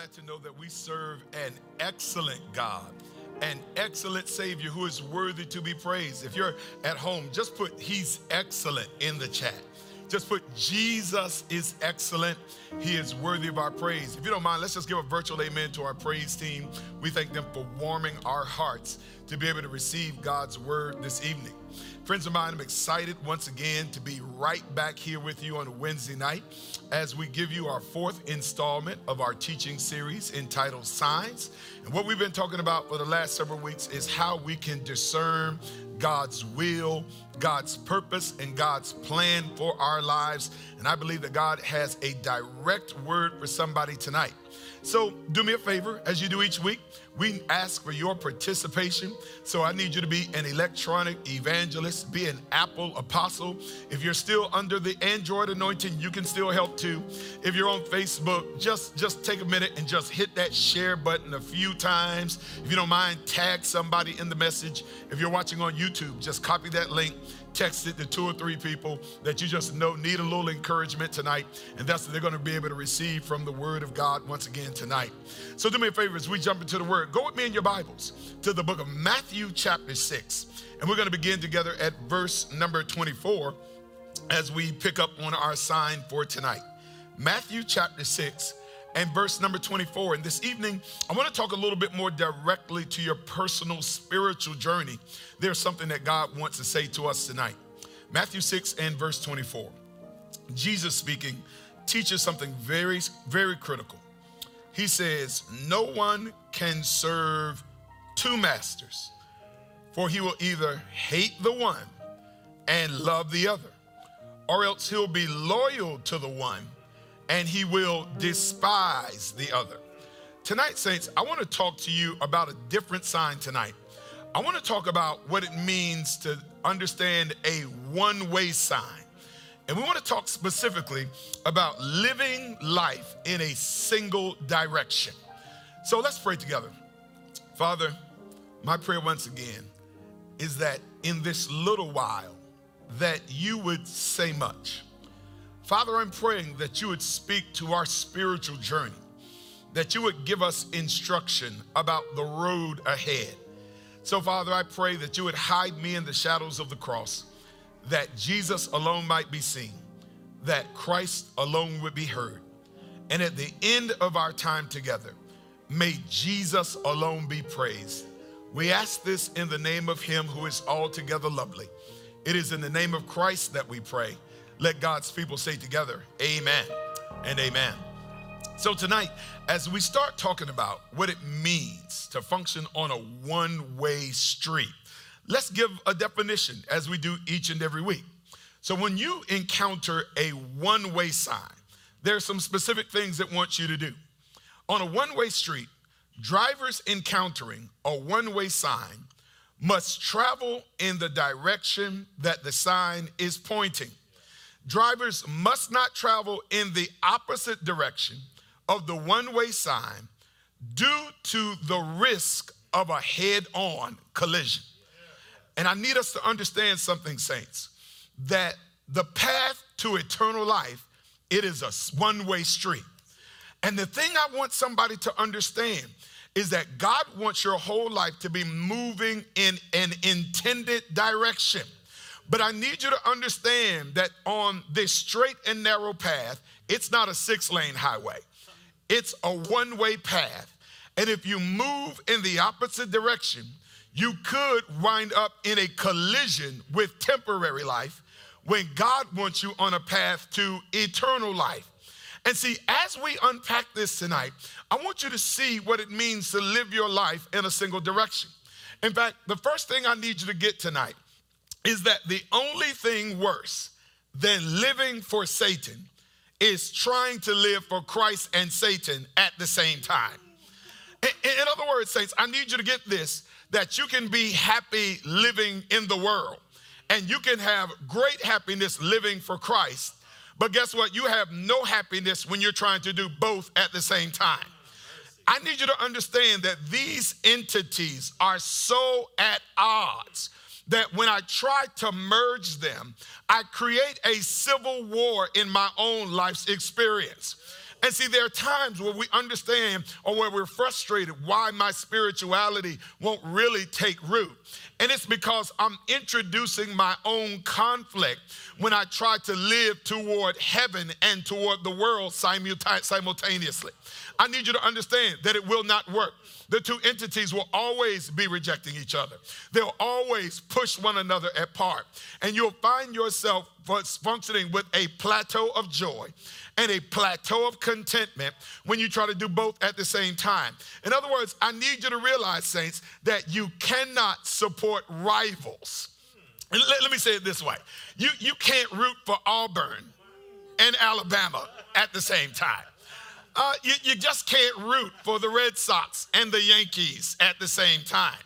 Glad to know that we serve an excellent God, an excellent Savior who is worthy to be praised? If you're at home, just put He's excellent in the chat. Just put Jesus is excellent. He is worthy of our praise. If you don't mind, let's just give a virtual amen to our praise team. We thank them for warming our hearts to be able to receive God's word this evening. Friends of mine, I'm excited once again to be right back here with you on a Wednesday night as we give you our fourth installment of our teaching series entitled Signs. And what we've been talking about for the last several weeks is how we can discern God's will, God's purpose, and God's plan for our lives. And I believe that God has a direct word for somebody tonight. So do me a favor, as you do each week, we ask for your participation. So I need you to be an electronic evangelist, be an Apple apostle. If you're still under the Android anointing, you can still help too. If you're on Facebook, just just take a minute and just hit that share button a few times. If you don't mind, tag somebody in the message. If you're watching on YouTube, just copy that link text it to two or three people that you just know need a little encouragement tonight, and that's what they're going to be able to receive from the Word of God once again tonight. So, do me a favor as we jump into the Word. Go with me in your Bibles to the book of Matthew, chapter 6, and we're going to begin together at verse number 24 as we pick up on our sign for tonight. Matthew, chapter 6 and verse number 24. And this evening, I want to talk a little bit more directly to your personal spiritual journey. There's something that God wants to say to us tonight. Matthew 6 and verse 24. Jesus speaking teaches something very, very critical. He says, No one can serve two masters, for he will either hate the one and love the other, or else he'll be loyal to the one and he will despise the other. Tonight, saints, I want to talk to you about a different sign tonight. I want to talk about what it means to understand a one way sign. And we want to talk specifically about living life in a single direction. So let's pray together. Father, my prayer once again is that in this little while that you would say much Father, I'm praying that you would speak to our spiritual journey, that you would give us instruction about the road ahead. So, Father, I pray that you would hide me in the shadows of the cross, that Jesus alone might be seen, that Christ alone would be heard. And at the end of our time together, may Jesus alone be praised. We ask this in the name of him who is altogether lovely. It is in the name of Christ that we pray. Let God's people say together, Amen and Amen. So, tonight, as we start talking about what it means to function on a one way street, let's give a definition as we do each and every week. So, when you encounter a one way sign, there are some specific things that want you to do. On a one way street, drivers encountering a one way sign must travel in the direction that the sign is pointing. Drivers must not travel in the opposite direction of the one way sign due to the risk of a head on collision. And I need us to understand something, saints, that the path to eternal life, it is a one way street. And the thing I want somebody to understand is that God wants your whole life to be moving in an intended direction. But I need you to understand that on this straight and narrow path, it's not a six lane highway, it's a one way path. And if you move in the opposite direction, you could wind up in a collision with temporary life when God wants you on a path to eternal life. And see, as we unpack this tonight, I want you to see what it means to live your life in a single direction. In fact, the first thing I need you to get tonight is that the only thing worse than living for Satan is trying to live for Christ and Satan at the same time. In, other words, saints, I need you to get this that you can be happy living in the world and you can have great happiness living for Christ. But guess what? You have no happiness when you're trying to do both at the same time. I need you to understand that these entities are so at odds that when I try to merge them, I create a civil war in my own life's experience. And see, there are times where we understand or where we're frustrated why my spirituality won't really take root. And it's because I'm introducing my own conflict when I try to live toward heaven and toward the world simultaneously. I need you to understand that it will not work. The two entities will always be rejecting each other. They'll always push one another apart. And you'll find yourself functioning with a plateau of joy and a plateau of contentment when you try to do both at the same time. In other words, I need you to realize, saints, that you cannot support rivals. Let, me say it this way you, you can't root for Auburn and Alabama at the same time. Uh, you, you just can't root for the Red Sox and the Yankees at the same time.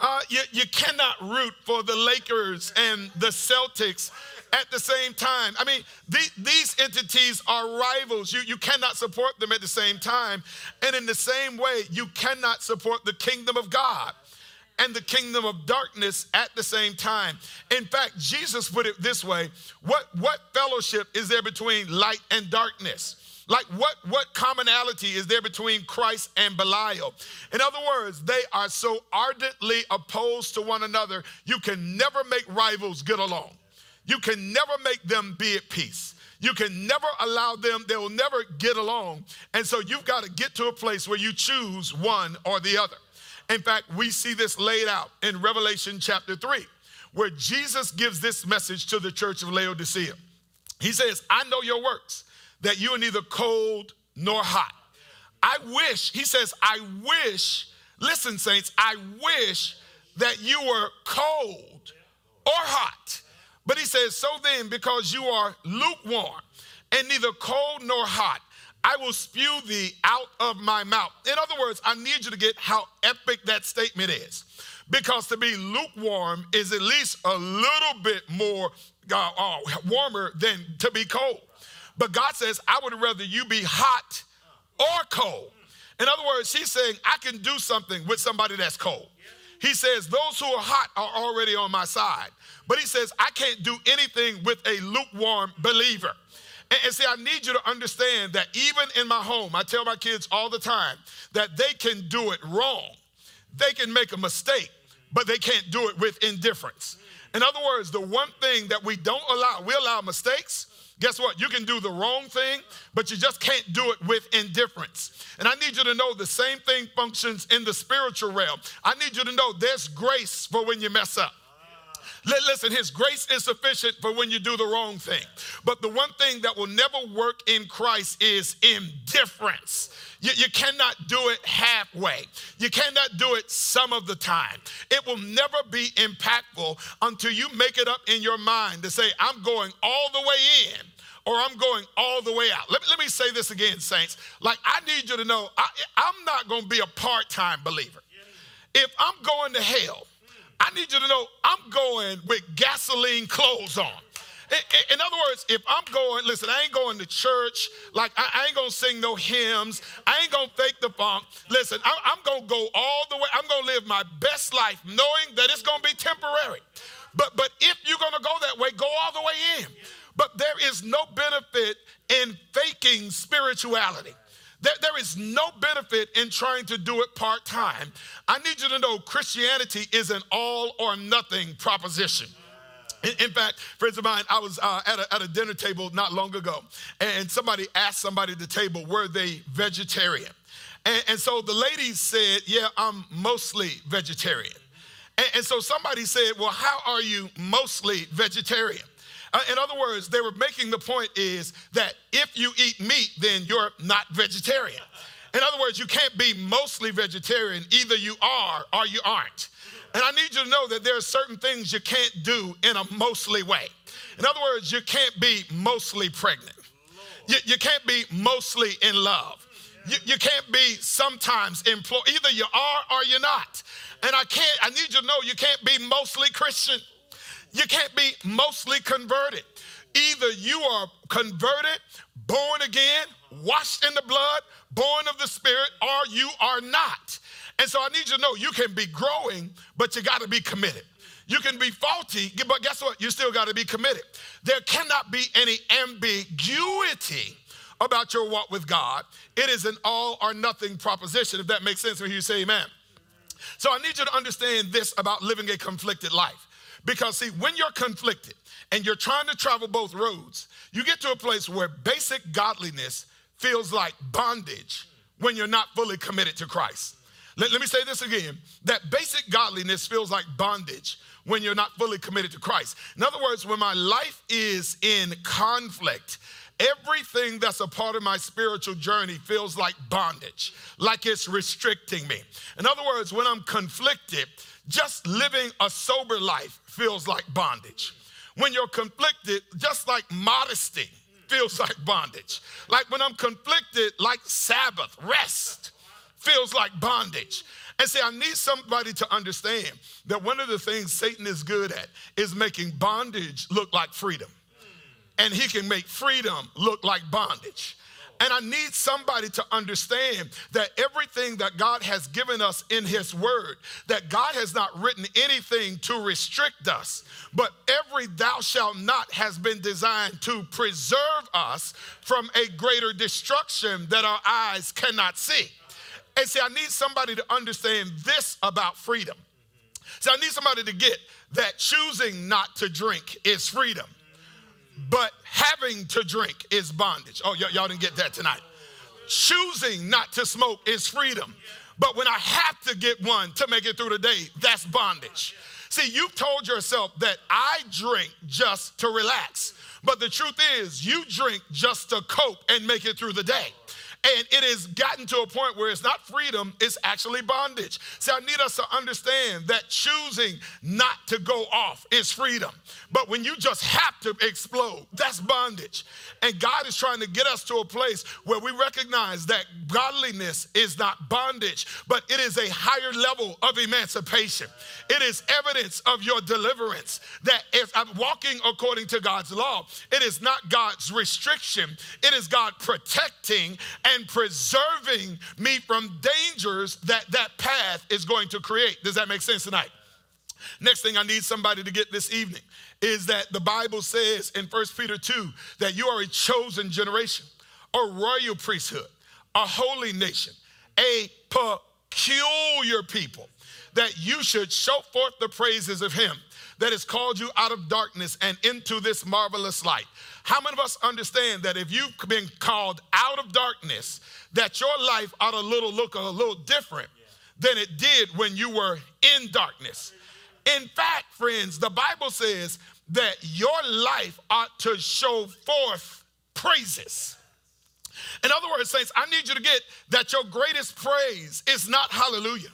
Uh, you, you cannot root for the Lakers and the Celtics at the same time. I mean, the, these entities are rivals. You, you cannot support them at the same time. And in the same way, you cannot support the kingdom of God and the kingdom of darkness at the same time. In fact, Jesus put it this way what, what fellowship is there between light and darkness? Like what what commonality is there between Christ and Belial? In other words, they are so ardently opposed to one another, you can never make rivals get along. You can never make them be at peace. You can never allow them, they will never get along. And so you've got to get to a place where you choose one or the other. In fact, we see this laid out in Revelation chapter 3, where Jesus gives this message to the church of Laodicea. He says, I know your works, that you are neither cold nor hot. I wish, he says, I wish, listen, saints, I wish that you were cold or hot. But he says, So then, because you are lukewarm and neither cold nor hot, I will spew thee out of my mouth. In other words, I need you to get how epic that statement is. Because to be lukewarm is at least a little bit more uh, uh, warmer than to be cold. But God says, I would rather you be hot or cold. In other words, He's saying, I can do something with somebody that's cold. He says, Those who are hot are already on my side. But he says, I can't do anything with a lukewarm believer. And, and, see, I need you to understand that even in my home, I tell my kids all the time that they can do it wrong. They can make a mistake, but they can't do it with indifference. In other words, the one thing that we don't allow, we allow mistakes, Guess what? You can do the wrong thing, but you just can't do it with indifference. And I need you to know the same thing functions in the spiritual realm. I need you to know there's grace for when you mess up. Listen, His grace is sufficient for when you do the wrong thing. But the one thing that will never work in Christ is indifference. You, you, cannot do it halfway. You cannot do it some of the time. It will never be impactful until you make it up in your mind to say, I'm going all the way in or I'm going all the way out. Let, let me say this again, saints. Like, I need you to know I, I'm not going to be a part time believer. If I'm going to hell, I need you to know I'm going with gasoline clothes on. In other words, if I'm going, listen, I ain't going to church. Like, I ain't going to sing no hymns. I ain't going to fake the funk. Listen, I'm going to go all the way. I'm going to live my best life knowing that it's going to be temporary. But, but if you're going to go that way, go all the way in. But there is no benefit in faking spirituality. There, there is no benefit in trying to do it part time. I need you to know Christianity is an all or nothing proposition. In, fact, friends of mine, I was uh, at, a, at a dinner table not long ago, and somebody asked somebody at the table, were they vegetarian? And, and so the lady said, Yeah, I'm mostly vegetarian. And, and so somebody said, Well, how are you mostly vegetarian? Uh, in other words, they were making the point is that if you eat meat, then you're not vegetarian. In other words, you can't be mostly vegetarian. Either you are or you aren't. And I need you to know that there are certain things you can't do in a mostly way. In other words, you can't be mostly pregnant. You, you can't be mostly in love. You, you can't be sometimes employed. Either you are or you're not. And I can't, I need you to know you can't be mostly Christian. You can't be mostly converted. Either you are converted, born again, washed in the blood, born of the Spirit, or you are not. And so I need you to know you can be growing, but you got to be committed. You can be faulty, but guess what? You still got to be committed. There cannot be any ambiguity about your walk with God. It is an all or nothing proposition, if that makes sense when you say amen. So I need you to understand this about living a conflicted life. Because, see, when you're conflicted and you're trying to travel both roads, you get to a place where basic godliness feels like bondage when you're not fully committed to Christ. Let, let me say this again that basic godliness feels like bondage when you're not fully committed to Christ. In other words, when my life is in conflict, everything that's a part of my spiritual journey feels like bondage, like it's restricting me. In other words, when I'm conflicted, just living a sober life feels like bondage. When you're conflicted, just like modesty feels like bondage. Like when I'm conflicted, like Sabbath, rest feels like bondage. And say, I need somebody to understand that one of the things Satan is good at is making bondage look like freedom. And he can make freedom look like bondage. And I need somebody to understand that everything that God has given us in His Word, that God has not written anything to restrict us, but every thou shalt not has been designed to preserve us from a greater destruction that our eyes cannot see. And see, I need somebody to understand this about freedom. So I need somebody to get that choosing not to drink is freedom, but having to drink is bondage. Oh, y- y'all didn't get that tonight. Choosing not to smoke is freedom, but when I have to get one to make it through the day, that's bondage. See, you've told yourself that I drink just to relax, but the truth is, you drink just to cope and make it through the day. And it has gotten to a point where it's not freedom, it's actually bondage. So I need us to understand that choosing not to go off is freedom. But when you just have to explode, that's bondage. And God is trying to get us to a place where we recognize that godliness is not bondage, but it is a higher level of emancipation. It is evidence of your deliverance that if I'm walking according to God's law, it is not God's restriction, it is God protecting and preserving me from dangers that that path is going to create. Does that make sense tonight? Next thing I need somebody to get this evening is that the Bible says in 1 Peter 2 that you are a chosen generation, a royal priesthood, a holy nation, a peculiar people, that you should show forth the praises of him that has called you out of darkness and into this marvelous light. How many of us understand that if you've been called out of darkness, that your life ought to little look a little different than it did when you were in darkness? In fact, friends, the Bible says that your life ought to show forth praises. In other words, saints, I need you to get that your greatest praise is not hallelujah.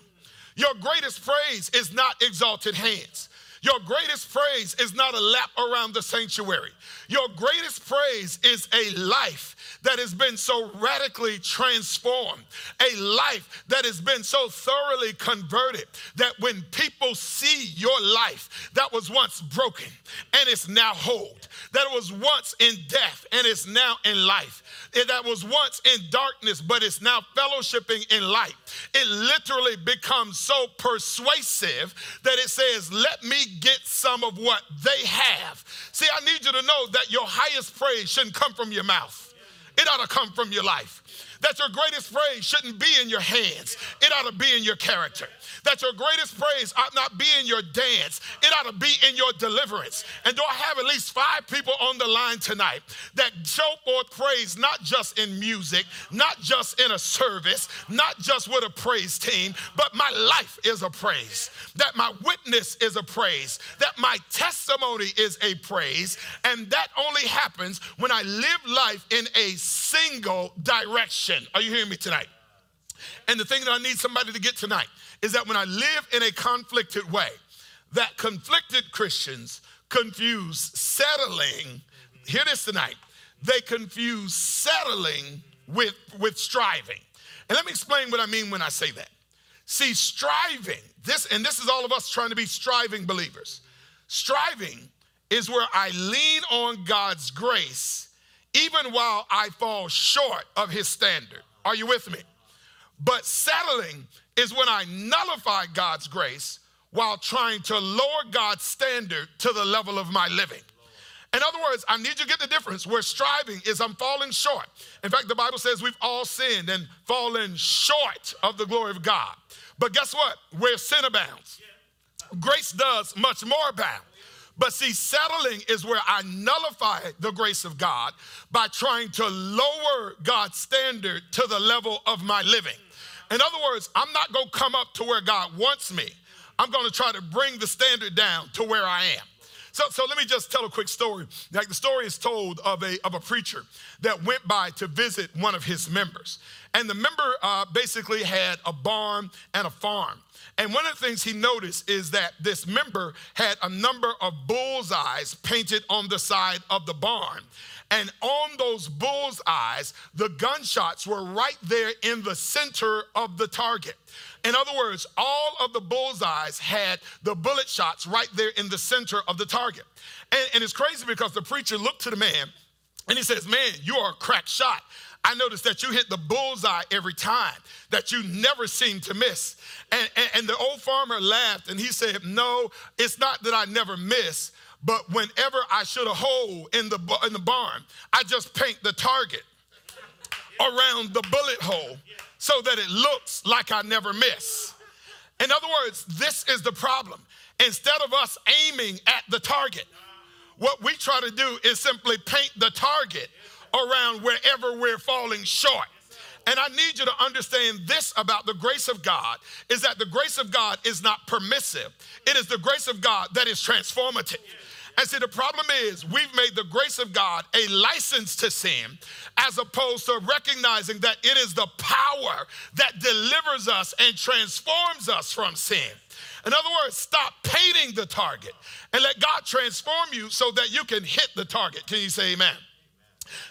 Your greatest praise is not exalted hands. Your greatest praise is not a lap around the sanctuary. Your greatest praise is a life that has been so radically transformed, a life that has been so thoroughly converted that when people see your life that was once broken and it's now whole, that was once in death and it's now in life, that was once in darkness but it's now fellowshipping in light, it literally becomes so persuasive that it says, Let me get some of what they have. See, I need you to know that your highest praise shouldn't come from your mouth. It ought to come from your life. That your greatest praise shouldn't be in your hands, it ought to be in your character. That your greatest praise ought not be in your dance, it ought to be in your deliverance. And do I have at least five people on the line tonight that show forth praise not just in music, not just in a service, not just with a praise team, but my life is a praise, that my witness is a praise, that my testimony is a praise, and that only happens when I live life in a single direction. Are you hearing me tonight? And the thing that I need somebody to get tonight is that when I live in a conflicted way, that conflicted Christians confuse settling, hear this tonight, they confuse settling with, with striving. And let me explain what I mean when I say that. See, striving, this, and this is all of us trying to be striving believers. Striving is where I lean on God's grace even while I fall short of his standard. Are you with me? But settling is when I nullify God's grace while trying to lower God's standard to the level of my living. In other words, I need you to get the difference where striving is I'm falling short. In fact, the Bible says we've all sinned and fallen short of the glory of God. But guess what? Where sin abounds, grace does much more abound. But see, settling is where I nullify the grace of God by trying to lower God's standard to the level of my living. In other words, I'm not going to come up to where God wants me. I'm going to try to bring the standard down to where I am. So, so let me just tell a quick story. Like the story is told of a, of a preacher that went by to visit one of his members. And the member uh, basically had a barn and a farm. And one of the things he noticed is that this member had a number of bullseyes painted on the side of the barn. And on those bullseyes, the gunshots were right there in the center of the target. In other words, all of the bullseyes had the bullet shots right there in the center of the target. And, and it's crazy because the preacher looked to the man and he says, Man, you are a crack shot. I noticed that you hit the bullseye every time, that you never seem to miss. And, and, and, the old farmer laughed and he said, No, it's not that I never miss, but whenever I shoot a hole in the, in the barn, I just paint the target around the bullet hole so that it looks like I never miss. In other words, this is the problem. Instead of us aiming at the target, what we try to do is simply paint the target around wherever we're falling short. And I need you to understand this about the grace of God is that the grace of God is not permissive. It is the grace of God that is transformative. And see, the problem is we've made the grace of God a license to sin as opposed to recognizing that it is the power that delivers us and transforms us from sin. In other words, stop painting the target and let God transform you so that you can hit the target. Can you say amen?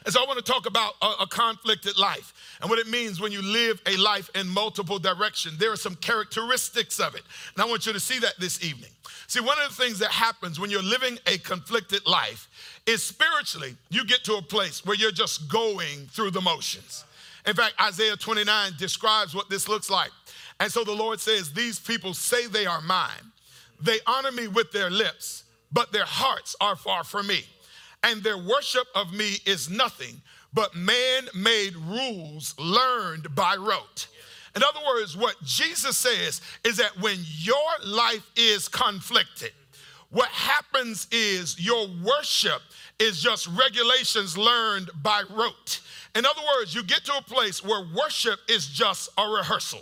And so I want to talk about a, a, conflicted life and what it means when you live a life in multiple directions. There are some characteristics of it. And I want you to see that this evening. See, one of the things that happens when you're living a conflicted life is spiritually, you get to a place where you're just going through the motions. In fact, Isaiah 29 describes what this looks like. And so the Lord says, These people say they are mine. They honor me with their lips, but their hearts are far from me. And their worship of me is nothing but man made rules learned by rote. In other words, what Jesus says is that when your life is conflicted, what happens is your worship is just regulations learned by rote. In other words, you get to a place where worship is just a rehearsal.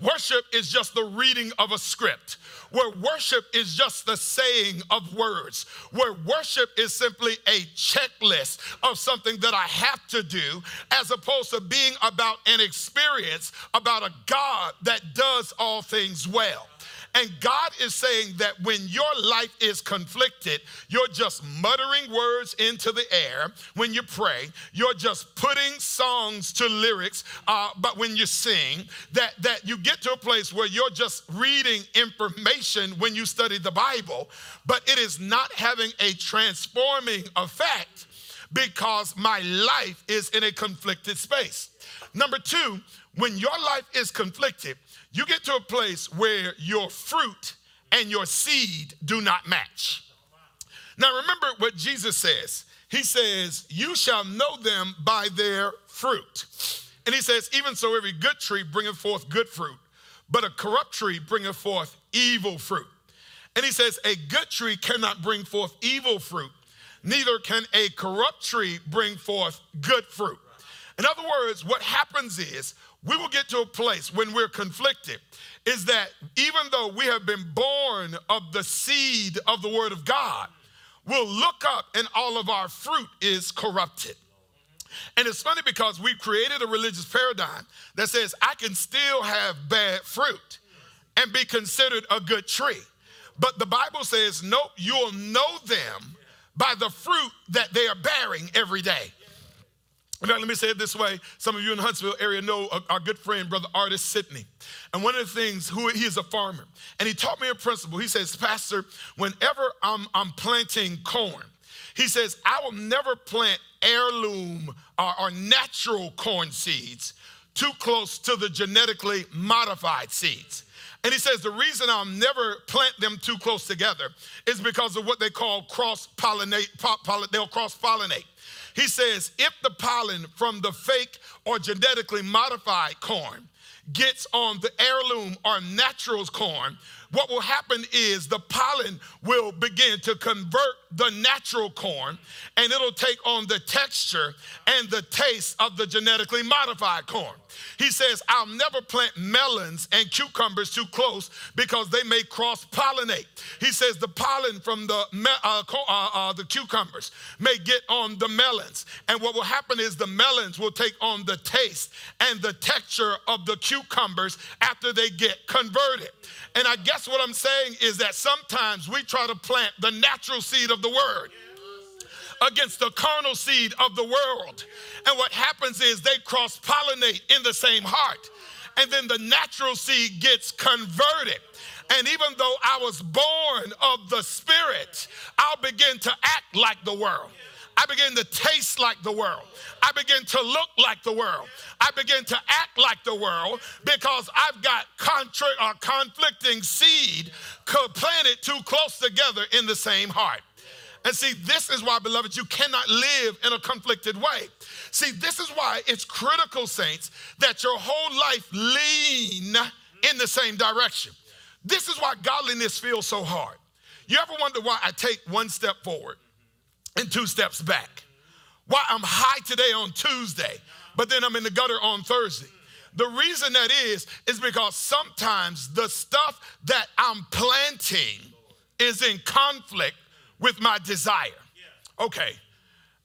Worship is just the reading of a script, where worship is just the saying of words, where worship is simply a checklist of something that I have to do, as opposed to being about an experience about a God that does all things well. And God is saying that when your life is conflicted, you're just muttering words into the air when you pray. You're just putting songs to lyrics, uh, but when you sing, that, that you get to a place where you're just reading information when you study the Bible, but it is not having a transforming effect because my life is in a conflicted space. Number two, when your life is conflicted, you get to a place where your fruit and your seed do not match. Now, remember what Jesus says. He says, You shall know them by their fruit. And he says, Even so, every good tree bringeth forth good fruit, but a corrupt tree bringeth forth evil fruit. And he says, A good tree cannot bring forth evil fruit, neither can a corrupt tree bring forth good fruit. In other words, what happens is we will get to a place when we're conflicted is that even though we have been born of the seed of the word of God, we'll look up and all of our fruit is corrupted. And it's funny because we've created a religious paradigm that says I can still have bad fruit and be considered a good tree. But the Bible says, nope, you'll know them by the fruit that they are bearing every day. Let me say it this way. Some of you in the Huntsville area know uh, our good friend, Brother Artist Sidney. And one of the things, who he is a farmer, and he taught me a principle. He says, Pastor, whenever I'm, I'm planting corn, he says, I will never plant heirloom or, or natural corn seeds too close to the genetically modified seeds. And he says the reason I'll never plant them too close together is because of what they call cross pollinate, they'll cross pollinate. He says if the pollen from the fake or genetically modified corn gets on the heirloom or natural corn, what will happen is the pollen will begin to convert the natural corn and it'll take on the texture and the taste of the genetically modified corn. He says, I'll never plant melons and cucumbers too close because they may cross pollinate. He says, the pollen from the, uh, uh, uh, the cucumbers may get on the melons. And what will happen is the melons will take on the taste and the texture of the cucumbers after they get converted. And I guess what I'm saying is that sometimes we try to plant the natural seed of the word against the carnal seed of the world. And what happens is they cross pollinate in the same heart. And then the natural seed gets converted. And even though I was born of the Spirit, I'll begin to act like the world. I begin to taste like the world. I begin to look like the world. I begin to act like the world because I've got contra- or conflicting seed planted too close together in the same heart. And see, this is why, beloved, you cannot live in a conflicted way. See, this is why it's critical, saints, that your whole life lean in the same direction. This is why godliness feels so hard. You ever wonder why I take one step forward and two steps back? Why I'm high today on Tuesday, but then I'm in the gutter on Thursday? The reason that is, is because sometimes the stuff that I'm planting is in conflict with my desire. Okay.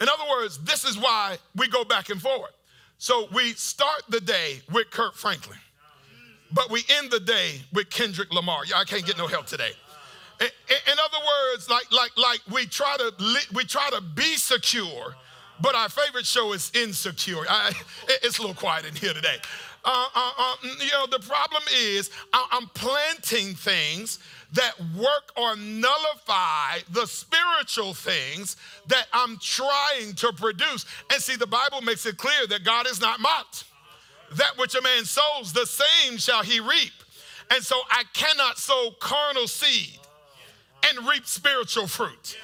In other words, this is why we go back and forward. So we start the day with Kirk Franklin, but we end the day with Kendrick Lamar. I can't get no help today. In, other words, like like like we try to we try to be secure, but our favorite show is insecure. I, it's a little quiet in here today. Uh, uh, uh, you know, the problem is I'm planting things that work or nullify the spiritual things that I'm trying to produce. And see, the Bible makes it clear that God is not mocked. That which a man sows, the same shall he reap. And so I cannot sow carnal seed and reap spiritual fruit.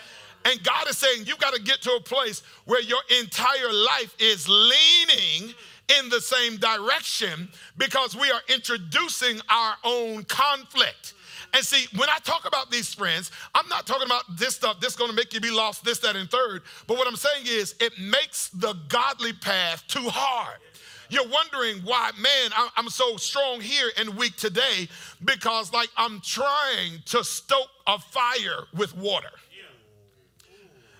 And God is saying, you got to get to a place where your entire life is leaning in the same direction because we are introducing our own conflict. And see, when I talk about these friends, I'm not talking about this stuff that's gonna make you be lost, this, that, and third. But what I'm saying is, it makes the godly path too hard. You're wondering why, man, I'm so strong here and weak today because, like, I'm trying to stoke a fire with water.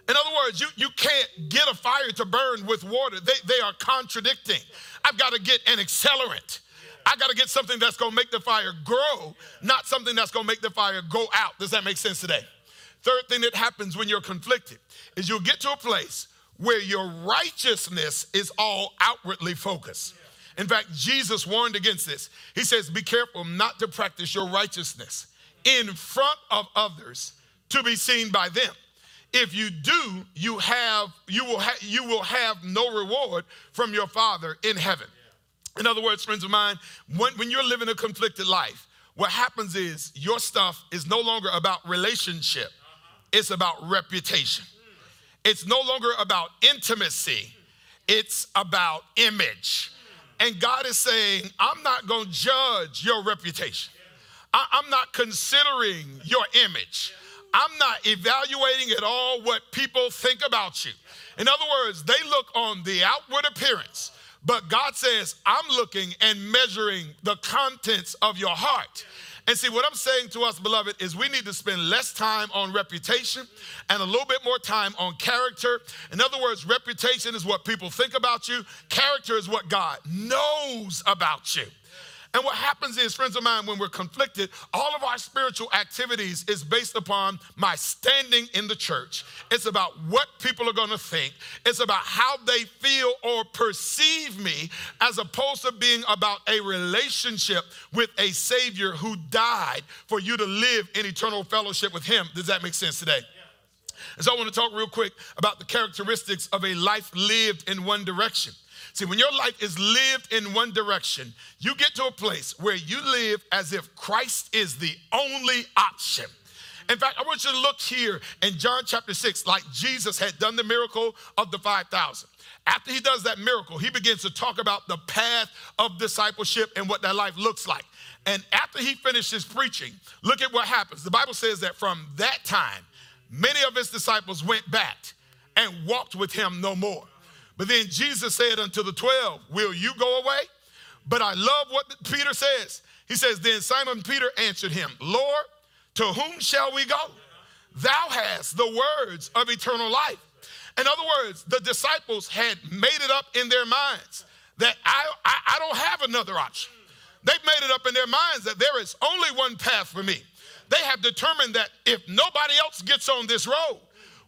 In other words, you, you can't get a fire to burn with water. They, they are contradicting. I've got to get an accelerant. I got to get something that's going to make the fire grow, not something that's going to make the fire go out. Does that make sense today? Third thing that happens when you're conflicted is you'll get to a place where your righteousness is all outwardly focused. In fact, Jesus warned against this. He says, Be careful not to practice your righteousness in front of others to be seen by them. If you do, you have you will ha- you will have no reward from your Father in heaven. In other words, friends of mine, when, when you're living a conflicted life, what happens is your stuff is no longer about relationship, it's about reputation. It's no longer about intimacy, it's about image. And God is saying, I'm not going to judge your reputation. I, am not considering your image. I'm not evaluating at all what people think about you. In other words, they look on the outward appearance. But God says, I'm looking and measuring the contents of your heart. And see, what I'm saying to us, beloved, is we need to spend less time on reputation and a little bit more time on character. In other words, reputation is what people think about you, character is what God knows about you. And what happens is, friends of mine, when we're conflicted, all of our spiritual activities is based upon my standing in the church. It's about what people are going to think. It's about how they feel or perceive me, as opposed to being about a relationship with a Savior who died for you to live in eternal fellowship with Him. Does that make sense today? And so I want to talk real quick about the characteristics of a life lived in one direction. See, when your life is lived in one direction, you get to a place where you live as if Christ is the only option. In fact, I want you to look here in John chapter 6, like Jesus had done the miracle of the 5,000. After he does that miracle, he begins to talk about the path of discipleship and what that life looks like. And after he finishes preaching, look at what happens. The Bible says that from that time, many of his disciples went back and walked with him no more. But then Jesus said unto the 12, Will you go away? But I love what Peter says. He says, Then Simon Peter answered him, Lord, to whom shall we go? Thou hast the words of eternal life. In other words, the disciples had made it up in their minds that I, I, I don't have another option. They've made it up in their minds that there is only one path for me. They have determined that if nobody else gets on this road,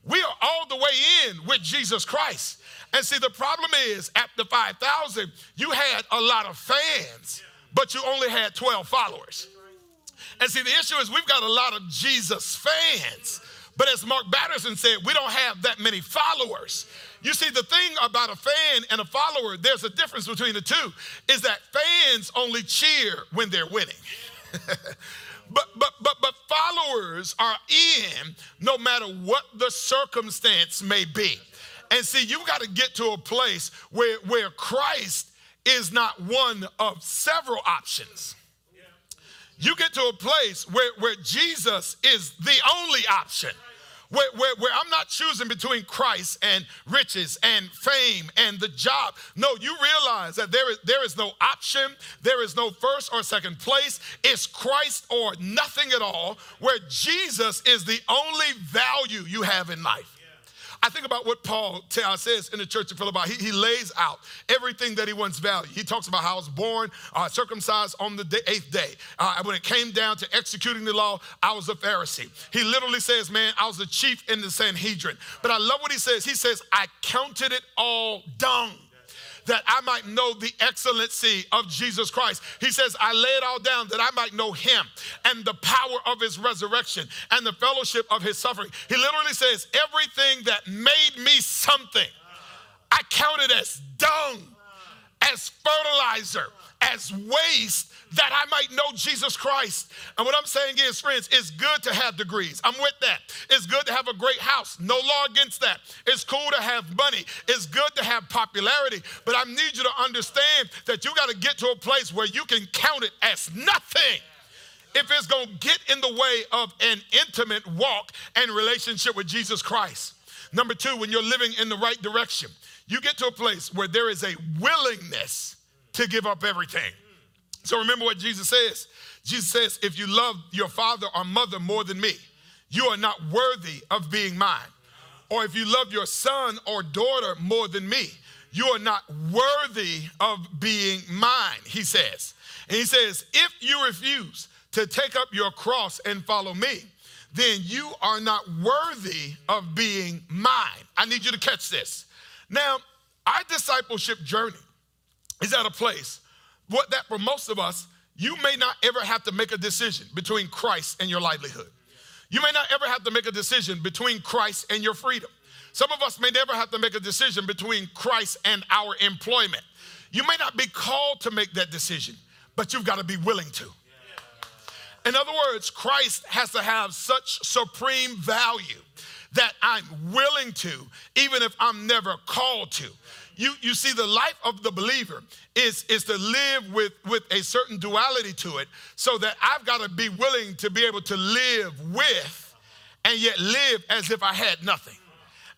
we are all the way in with Jesus Christ. And see, the problem is at the 5,000, you had a lot of fans, but you only had 12 followers. And see, the issue is we've got a lot of Jesus fans, but as Mark Batterson said, we don't have that many followers. You see, the thing about a fan and a follower, there's a difference between the two, is that fans only cheer when they're winning. but but but but followers are in no matter what the circumstance may be. And see, you got to get to a place where, where Christ is not one of several options. You get to a place where, where Jesus is the only option where, where, where I'm not choosing between Christ and riches and fame and the job. No, you realize that there is, there is no option, there is no first or second place. It's Christ or nothing at all, where Jesus is the only value you have in life. I think about what Paul says in the church of Philippi. He, he lays out everything that he once valued. He talks about how I was born, uh, circumcised on the day, eighth day. Uh, when it came down to executing the law, I was a Pharisee. He literally says, Man, I was the chief in the Sanhedrin. But I love what he says. He says, I counted it all dung that I might know the excellency of Jesus Christ. He says, I lay it all down that I might know him and the power of his resurrection and the fellowship of his suffering. He literally says, everything that made me something, I counted as dung, as fertilizer, as waste that I might know Jesus Christ. And what I'm saying is, friends, it's good to have degrees. I'm with that. It's good to have a great house. No law against that. It's cool to have money. It's good to have popularity. But I need you to understand that you got to get to a place where you can count it as nothing if it's going to get in the way of an intimate walk and relationship with Jesus Christ. Number two, when you're living in the right direction, you get to a place where there is a willingness to give up everything. So remember what Jesus says. Jesus says, if you love your father or mother more than me, you are not worthy of being mine. Or if you love your son or daughter more than me, you are not worthy of being mine, he says. And he says, if you refuse to take up your cross and follow me, then you are not worthy of being mine. I need you to catch this. Now, our discipleship journey is at a place what that for most of us, you may not ever have to make a decision between Christ and your livelihood. You may not ever have to make a decision between Christ and your freedom. Some of us may never have to make a decision between Christ and our employment. You may not be called to make that decision, but you've got to be willing to. In other words, Christ has to have such supreme value that I'm willing to, even if I'm never called to you, you see, the life of the believer is, is to live with, with a certain duality to it, so that I've got to be willing to be able to live with and yet live as if I had nothing.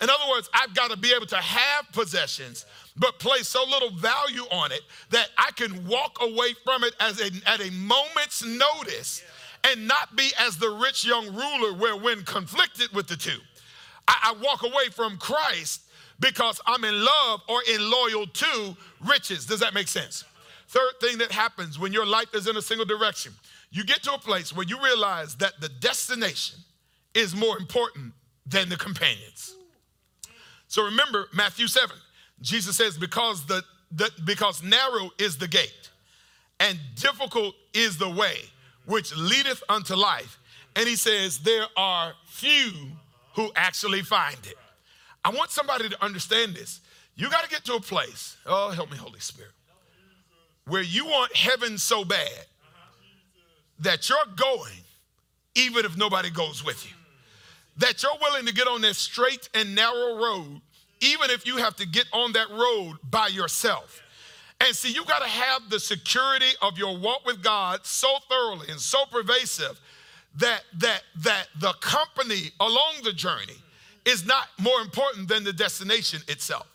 In other words, I've got to be able to have possessions, but place so little value on it that I can walk away from it as a, at a moment's notice and not be as the rich young ruler, where when conflicted with the two, I, I walk away from Christ because I'm in love or in loyal to riches. Does that make sense? Third thing that happens when your life is in a single direction, you get to a place where you realize that the destination is more important than the companions. So remember Matthew 7. Jesus says, because the, the because narrow is the gate and difficult is the way which leadeth unto life. And he says, there are few who actually find it. I want somebody to understand this. You got to get to a place, oh, help me, Holy Spirit, where you want heaven so bad that you're going even if nobody goes with you. That you're willing to get on this straight and narrow road, even if you have to get on that road by yourself. And see, you got to have the security of your walk with God so thoroughly and so pervasive that that that the company along the journey is not more important than the destination itself.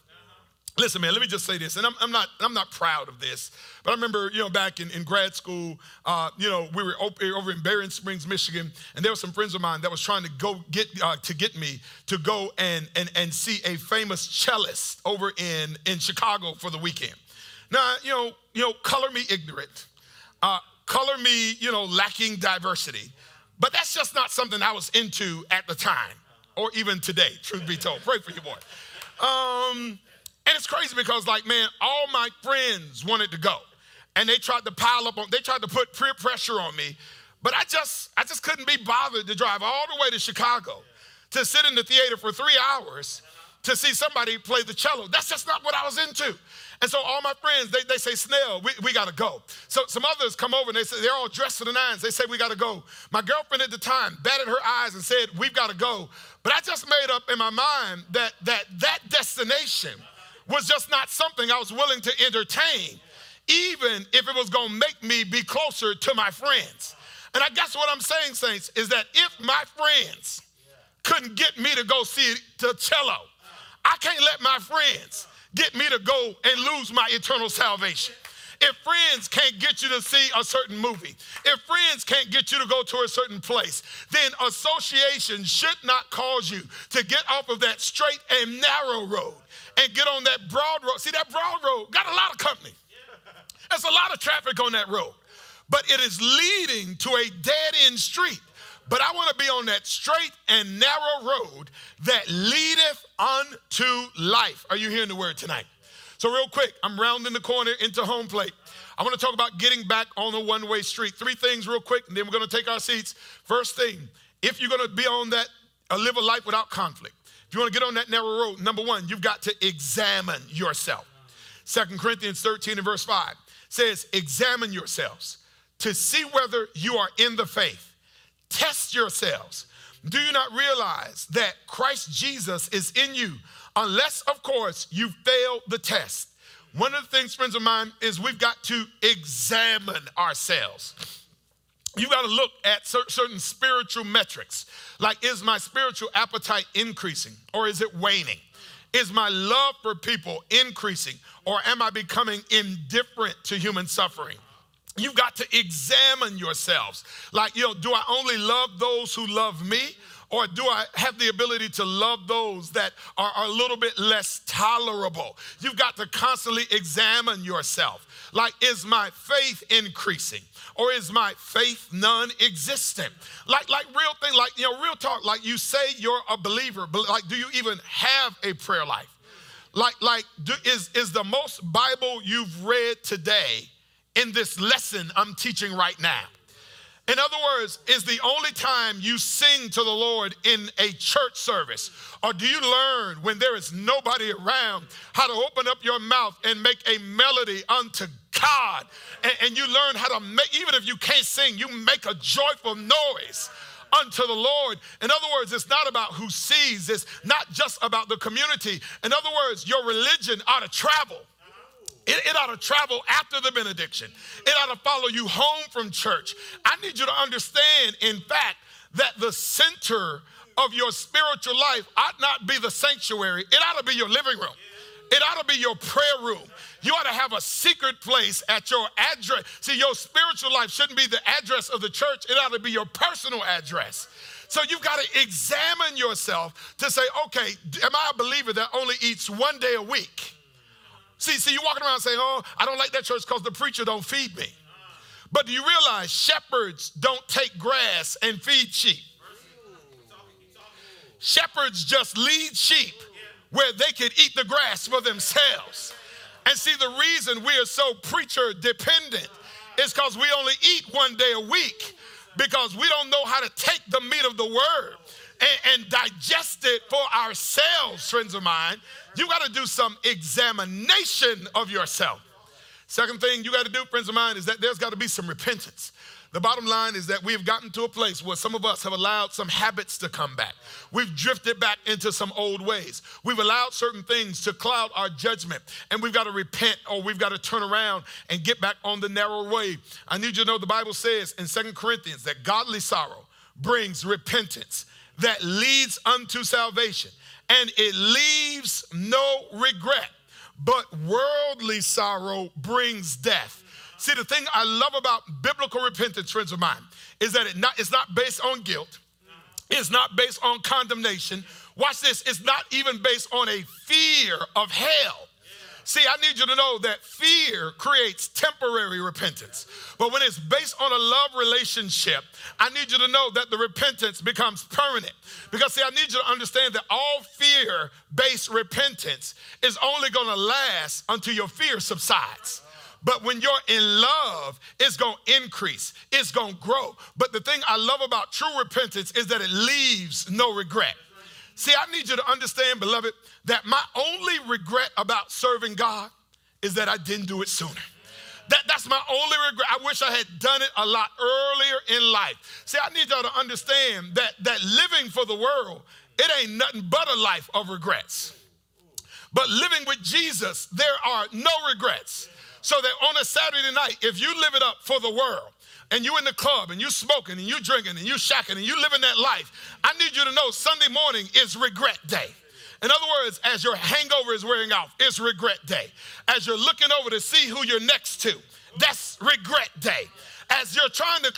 Listen, man, let me just say this, and I'm, I'm, not I'm not proud of this, but I remember, you know, back in, in grad school, uh, you know, we were over in Berrien Springs, Michigan, and there were some friends of mine that was trying to go get uh, to get me to go and and and see a famous cellist over in in Chicago for the weekend. Now, you know, you know, color me ignorant, uh, color me, you know, lacking diversity, but that's just not something I was into at the time, or even today. Truth be told, pray for your boy. Um, and it's crazy because, like, man, all my friends wanted to go. And they tried to pile up on, they tried to put peer pressure on me. But I just, I just couldn't be bothered to drive all the way to Chicago to sit in the theater for three hours to see somebody play the cello. That's just not what I was into. And so all my friends, they, they say, Snell, we, we gotta go. So some others come over and they say, they're all dressed to the nines. They say, we gotta go. My girlfriend at the time batted her eyes and said, we've gotta go. But I just made up in my mind that that, that destination was just not something I was willing to entertain, even if it was gonna make me be closer to my friends. And I guess what I'm saying, Saints, is that if my friends couldn't get me to go see cello, I can't let my friends get me to go and lose my eternal salvation. If friends can't get you to see a certain movie, if friends can't get you to go to a certain place, then association should not cause you to get off of that straight and narrow road and get on that broad road. See, that broad road got a lot of company. There's a lot of traffic on that road, but it is leading to a dead end street. But I want to be on that straight and narrow road that leadeth unto life. Are you hearing the word tonight? So, real quick, I'm rounding the corner into home plate. I want to talk about getting back on the one way street. Three things, real quick, and then we're going to take our seats. First thing, if you're going to be on that, uh, live a life without conflict, if you want to get on that narrow road, number one, you've got to examine yourself. Second Corinthians 13 and verse 5 says, Examine yourselves to see whether you are in the faith. Test yourselves. Do you not realize that Christ Jesus is in you, unless, of course, you fail the test? One of the things, friends of mine, is we've got to examine ourselves you got to look at certain spiritual metrics. Like, is my spiritual appetite increasing or is it waning? Is my love for people increasing or am I becoming indifferent to human suffering? You've got to examine yourselves. Like, you know, do I only love those who love me? Or do I have the ability to love those that are, a little bit less tolerable? You've got to constantly examine yourself. Like, is my faith increasing? Or is my faith non-existent? Like, like real thing, like you know, real talk, like you say you're a believer, but like, do you even have a prayer life? Like, like, do, is, is the most Bible you've read today in this lesson I'm teaching right now? In other words, is the only time you sing to the Lord in a church service? Or do you learn when there is nobody around how to open up your mouth and make a melody unto God? And, and you learn how to make, even if you can't sing, you make a joyful noise unto the Lord. In other words, it's not about who sees, it's not just about the community. In other words, your religion ought to travel. It, it, ought to travel after the benediction. It ought to follow you home from church. I need you to understand, in fact, that the center of your spiritual life ought not be the sanctuary, it ought to be your living room. It ought to be your prayer room. You ought to have a secret place at your address. See, your spiritual life shouldn't be the address of the church, it ought to be your personal address. So you've got to examine yourself to say, okay, am I a believer that only eats one day a week? See, see, you walking around saying, "Oh, I don't like that church because the preacher don't feed me." But do you realize shepherds don't take grass and feed sheep? Shepherds just lead sheep where they can eat the grass for themselves. And see, the reason we are so preacher dependent is because we only eat one day a week because we don't know how to take the meat of the word and, and digest it for ourselves, friends of mine, you got to do some examination of yourself. Second thing you got to do, friends of mine, is that there's got to be some repentance. The bottom line is that we have gotten to a place where some of us have allowed some habits to come back. We've drifted back into some old ways. We've allowed certain things to cloud our judgment, and we've got to repent or we've got to turn around and get back on the narrow way. I need you to know the Bible says in Second Corinthians that godly sorrow brings repentance that leads unto salvation, and it leaves no regret. But worldly sorrow brings death. See, the thing I love about biblical repentance, friends of mine, is that it not, it's not based on guilt, it's not based on condemnation. Watch this, it's not even based on a fear of hell. See, I need you to know that fear creates temporary repentance. But when it's based on a love relationship, I need you to know that the repentance becomes permanent. Because, see, I need you to understand that all fear based repentance is only going to last until your fear subsides. But when you're in love, it's going to increase, it's going to grow. But the thing I love about true repentance is that it leaves no regret. See, I need you to understand, beloved, that my only regret about serving God is that I didn't do it sooner. That, that's my only regret. I wish I had done it a lot earlier in life. See, I need y'all to understand that, that living for the world, it ain't nothing but a life of regrets. But living with Jesus, there are no regrets. So that on a Saturday night, if you live it up for the world, and you in the club and you smoking and you drinking and you shacking and you living that life, I need you to know Sunday morning is regret day. In other words, as your hangover is wearing off, it's regret day. As you're looking over to see who you're next to, that's regret day as you're trying to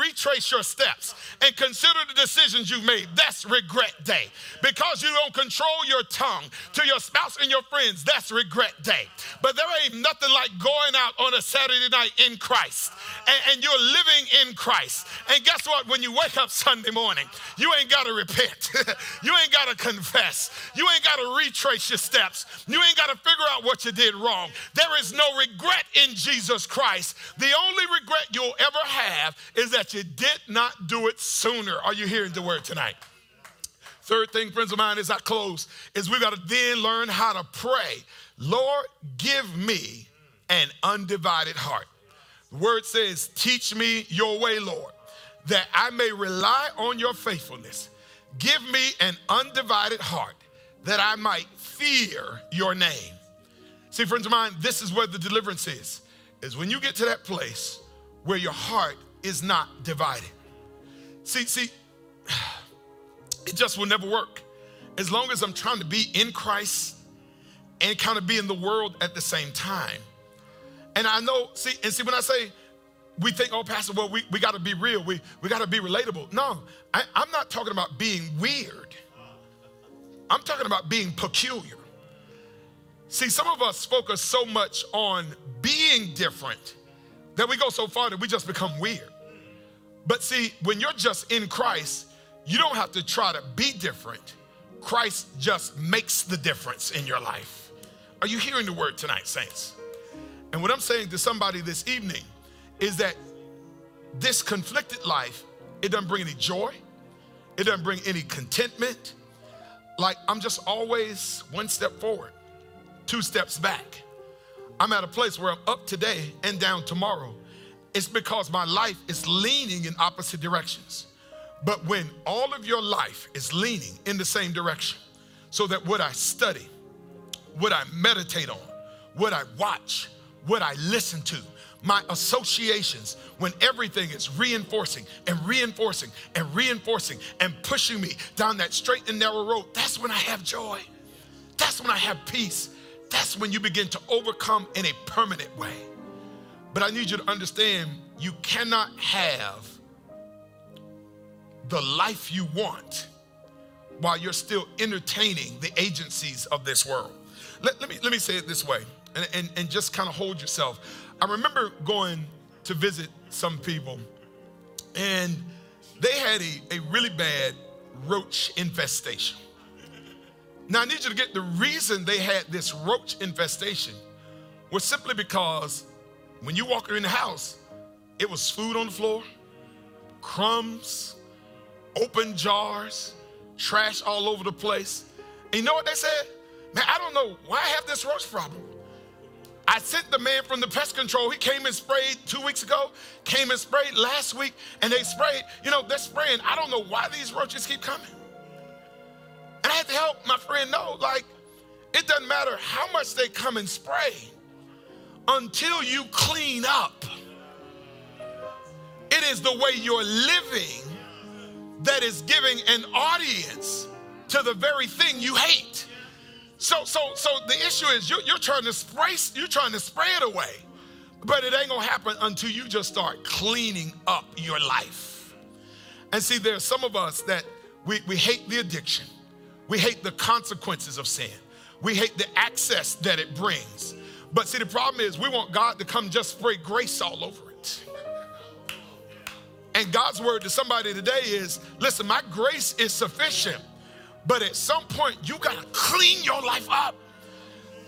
retrace your steps and consider the decisions you've made, that's regret day. Because you don't control your tongue to your spouse and your friends, that's regret day. But there ain't nothing like going out on a Saturday night in Christ and, and you're living in Christ. And guess what? When you wake up Sunday morning, you ain't got to repent, you ain't got to confess, you ain't got to retrace your steps, you ain't got to figure out what you did wrong. There is no regret in Jesus Christ. The only regret you'll you'll ever have is that you did not do it sooner. Are you hearing the word tonight? Third thing, friends of mine, as I close, is we got to then learn how to pray. Lord, give me an undivided heart. The word says, Teach me your way, Lord, that I may rely on your faithfulness. Give me an undivided heart that I might fear your name. See, friends of mine, this is where the deliverance is. Is when you get to that place where your heart is not divided. See, see, it just will never work. As long as I'm trying to be in Christ and kind of be in the world at the same time. And I know, see, and see, when I say we think, oh, Pastor, well, we, we got to be real, we, we got to be relatable. No, I, I'm not talking about being weird, I'm talking about being peculiar. See, some of us focus so much on being different that we go so far that we just become weird. But see, when you're just in Christ, you don't have to try to be different. Christ just makes the difference in your life. Are you hearing the word tonight, saints? And what I'm saying to somebody this evening is that this conflicted life, it doesn't bring any joy, it doesn't bring any contentment. Like I'm just always one step forward, two steps back. I'm at a place where I'm up today and down tomorrow. It's because my life is leaning in opposite directions. But when all of your life is leaning in the same direction, so that what I study, what I meditate on, what I watch, what I listen to, my associations, when everything is reinforcing and reinforcing and reinforcing and pushing me down that straight and narrow road, that's when I have joy. That's when I have peace. That's when you begin to overcome in a permanent way. But I need you to understand you cannot have the life you want while you're still entertaining the agencies of this world. Let, let me, let me say it this way and, and, and just kind of hold yourself. I remember going to visit some people, and they had a, a really bad roach infestation. Now, I need you to get the reason they had this roach infestation was simply because when you walk in the house, it was food on the floor, crumbs, open jars, trash all over the place. And you know what they said? Man, I don't know why I have this roach problem. I sent the man from the pest control. He came and sprayed two weeks ago, came and sprayed last week, and they sprayed. You know, they're spraying. I don't know why these roaches keep coming. And I had to help my friend know, like, it doesn't matter how much they come and spray until you clean up. It is the way you're living that is giving an audience to the very thing you hate. So, so, so the issue is you're, you're trying to spray, you're trying to spray it away, but it ain't gonna happen until you just start cleaning up your life. And see, there's some of us that we, we hate the addiction, we hate the consequences of sin, we hate the access that it brings. But see, the problem is we want God to come just spray grace all over it. And God's word to somebody today is listen, my grace is sufficient. But at some point, you got to clean your life up.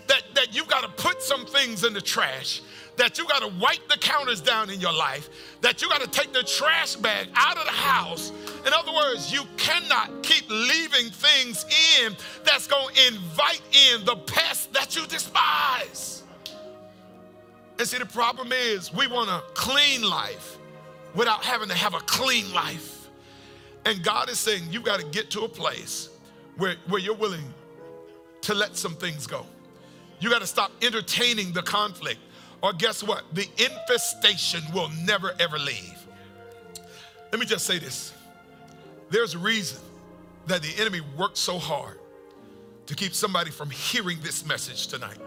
That, that you got to put some things in the trash, that you got to wipe the counters down in your life, that you got to take the trash bag out of the house. In other words, you cannot keep leaving things in that's going to invite in the pest that you despise. And see, the problem is we want a clean life without having to have a clean life. And God is saying, you got to get to a place where, where you're willing to let some things go. You got to stop entertaining the conflict. Or guess what? The infestation will never, ever leave. Let me just say this there's a reason that the enemy worked so hard to keep somebody from hearing this message tonight.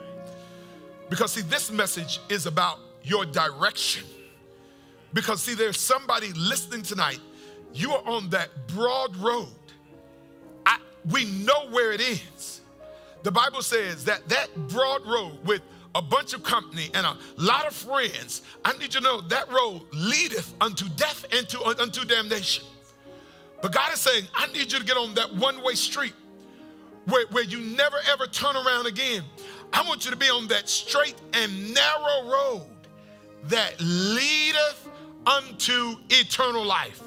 Because, see, this message is about your direction. Because, see, there's somebody listening tonight, you are on that broad road I, we know where it is. The Bible says that that broad road with a bunch of company and a lot of friends, I need you to know that road leadeth unto death and to, unto damnation. But God is saying, I need you to get on that one way street where, where you never ever turn around again. I want you to be on that straight and narrow road that leadeth unto eternal life.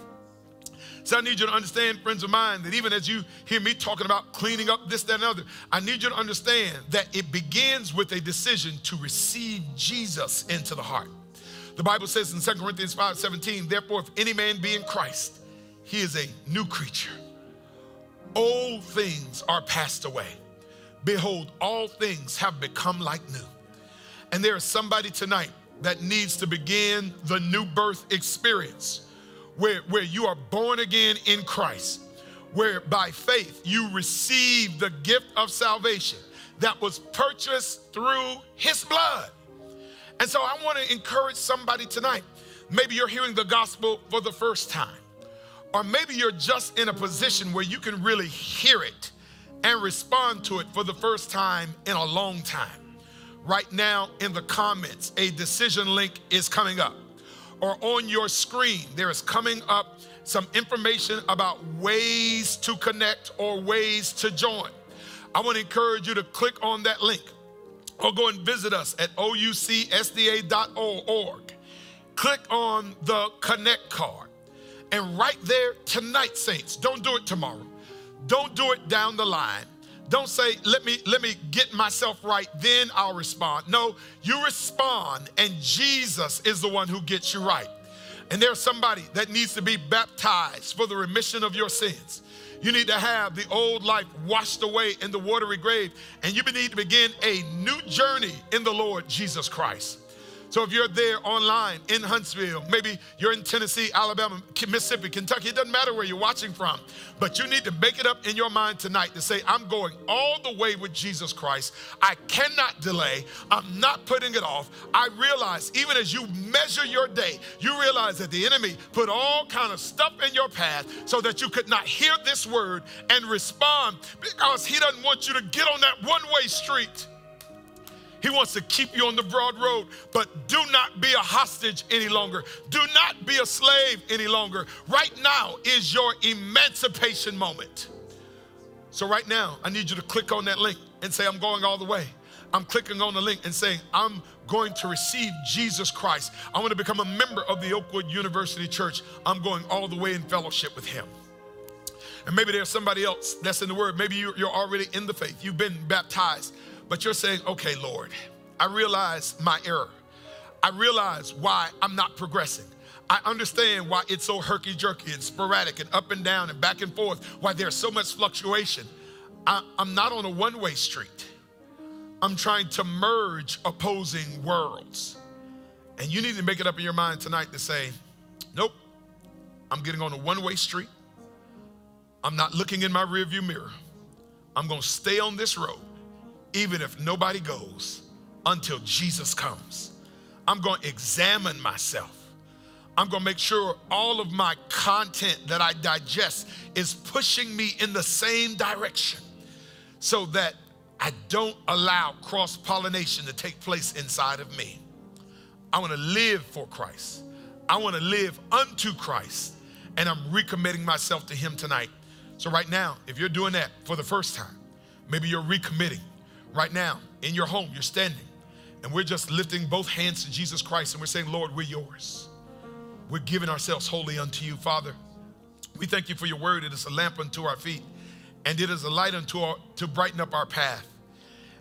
So I need you to understand, friends of mine, that even as you hear me talking about cleaning up this, that, and other, I need you to understand that it begins with a decision to receive Jesus into the heart. The Bible says in 2 Corinthians 5 17, therefore, if any man be in Christ, he is a new creature. Old things are passed away. Behold, all things have become like new. And there is somebody tonight that needs to begin the new birth experience where, where you are born again in Christ, where by faith you receive the gift of salvation that was purchased through his blood. And so I want to encourage somebody tonight. Maybe you're hearing the gospel for the first time, or maybe you're just in a position where you can really hear it and respond to it for the first time in a long time. Right now, in the comments, a decision link is coming up or on your screen, there is coming up some information about ways to connect or ways to join. I want to encourage you to click on that link or go and visit us at oucsda.org. Click on the connect card. And right there tonight, saints, don't do it tomorrow. Don't do it down the line. Don't say, let me, let me get myself right, then I'll respond. No, you respond, and Jesus is the one who gets you right. And there's somebody that needs to be baptized for the remission of your sins. You need to have the old life washed away in the watery grave, and you need to begin a new journey in the Lord Jesus Christ. So if you're there online in Huntsville, maybe you're in Tennessee, Alabama, Mississippi, Kentucky, it doesn't matter where you're watching from, but you need to make it up in your mind tonight to say, I'm going all the way with Jesus Christ. I cannot delay. I'm not putting it off. I realize even as you measure your day, you realize that the enemy put all kind of stuff in your path so that you could not hear this word and respond because he doesn't want you to get on that one-way street. He wants to keep you on the broad road, but do not be a hostage any longer. Do not be a slave any longer. Right now is your emancipation moment. So, right now, I need you to click on that link and say, I'm going all the way. I'm clicking on the link and saying, I'm going to receive Jesus Christ. I want to become a member of the Oakwood University Church. I'm going all the way in fellowship with Him. And maybe there's somebody else that's in the word. Maybe you're already in the faith. You've been baptized, but you're saying, okay, Lord, I realize my error. I realize why I'm not progressing. I understand why it's so herky jerky and sporadic and up and down and back and forth, why there's so much fluctuation. I, am not on a one way street. I'm trying to merge opposing worlds. And you need to make it up in your mind tonight to say, nope, I'm getting on a one way street. I'm not looking in my rearview mirror. I'm going to stay on this road, even if nobody goes, until Jesus comes. I'm going to examine myself. I'm going to make sure all of my content that I digest is pushing me in the same direction so that I don't allow cross pollination to take place inside of me. I want to live for Christ. I want to live unto Christ. And I'm recommitting myself to Him tonight. So, right now, if you're doing that for the first time, maybe you're recommitting. Right now, in your home, you're standing, and we're just lifting both hands to Jesus Christ and we're saying, Lord, we're yours. We're giving ourselves wholly unto you, Father. We thank you for your word. It is a lamp unto our feet, and it is a light unto our, to brighten up our path.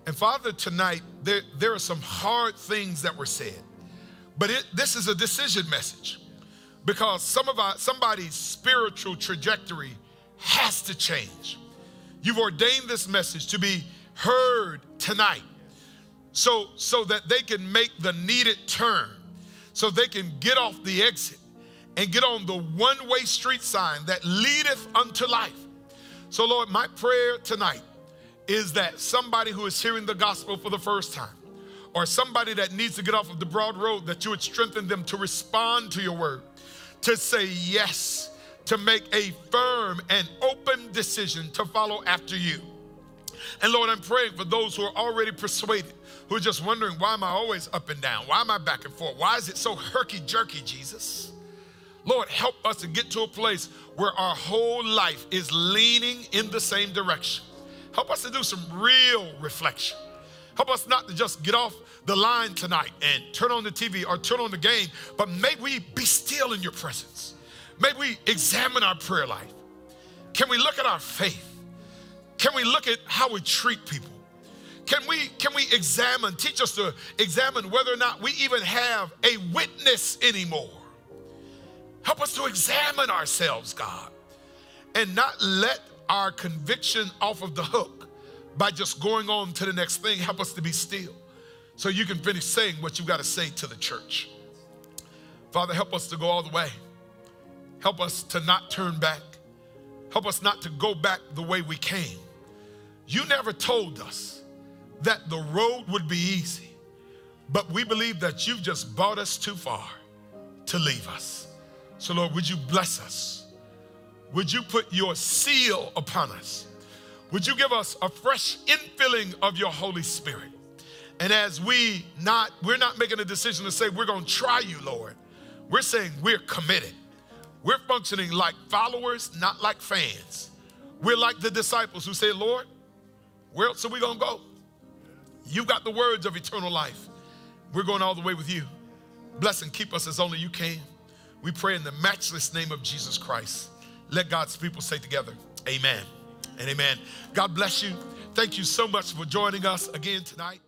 And Father, tonight, there, there are some hard things that were said, but it, this is a decision message because some of our, somebody's spiritual trajectory has to change. You've ordained this message to be heard tonight so, so that they can make the needed turn, so they can get off the exit and get on the one way street sign that leadeth unto life. So, Lord, my prayer tonight is that somebody who is hearing the gospel for the first time, or somebody that needs to get off of the broad road, that you would strengthen them to respond to your word, to say yes to make a firm and open decision to follow after you. And Lord, I'm praying for those who are already persuaded, who are just wondering, why am I always up and down? Why am I back and forth? Why is it so herky jerky, Jesus? Lord, help us to get to a place where our whole life is leaning in the same direction. Help us to do some real reflection. Help us not to just get off the line tonight and turn on the TV or turn on the game, but may we be still in your presence. May we examine our prayer life. Can we look at our faith? Can we look at how we treat people? Can we can we examine, teach us to examine whether or not we even have a witness anymore? Help us to examine ourselves, God, and not let our conviction off of the hook by just going on to the next thing. Help us to be still so you can finish saying what you've got to say to the church. Father, help us to go all the way. Help us to not turn back. Help us not to go back the way we came. You never told us that the road would be easy, but we believe that you've just brought us too far to leave us. So, Lord, would you bless us? Would you put your seal upon us? Would you give us a fresh infilling of your Holy Spirit? And as we not, we're not making a decision to say we're going to try you, Lord. We're saying we're committed. We're functioning like followers, not like fans. We're like the disciples who say, Lord, where else are we going to go? You've got the words of eternal life. We're going all the way with you. Bless and keep us as only you can. We pray in the matchless name of Jesus Christ. Let God's people say together, Amen and amen. God bless you. Thank you so much for joining us again tonight.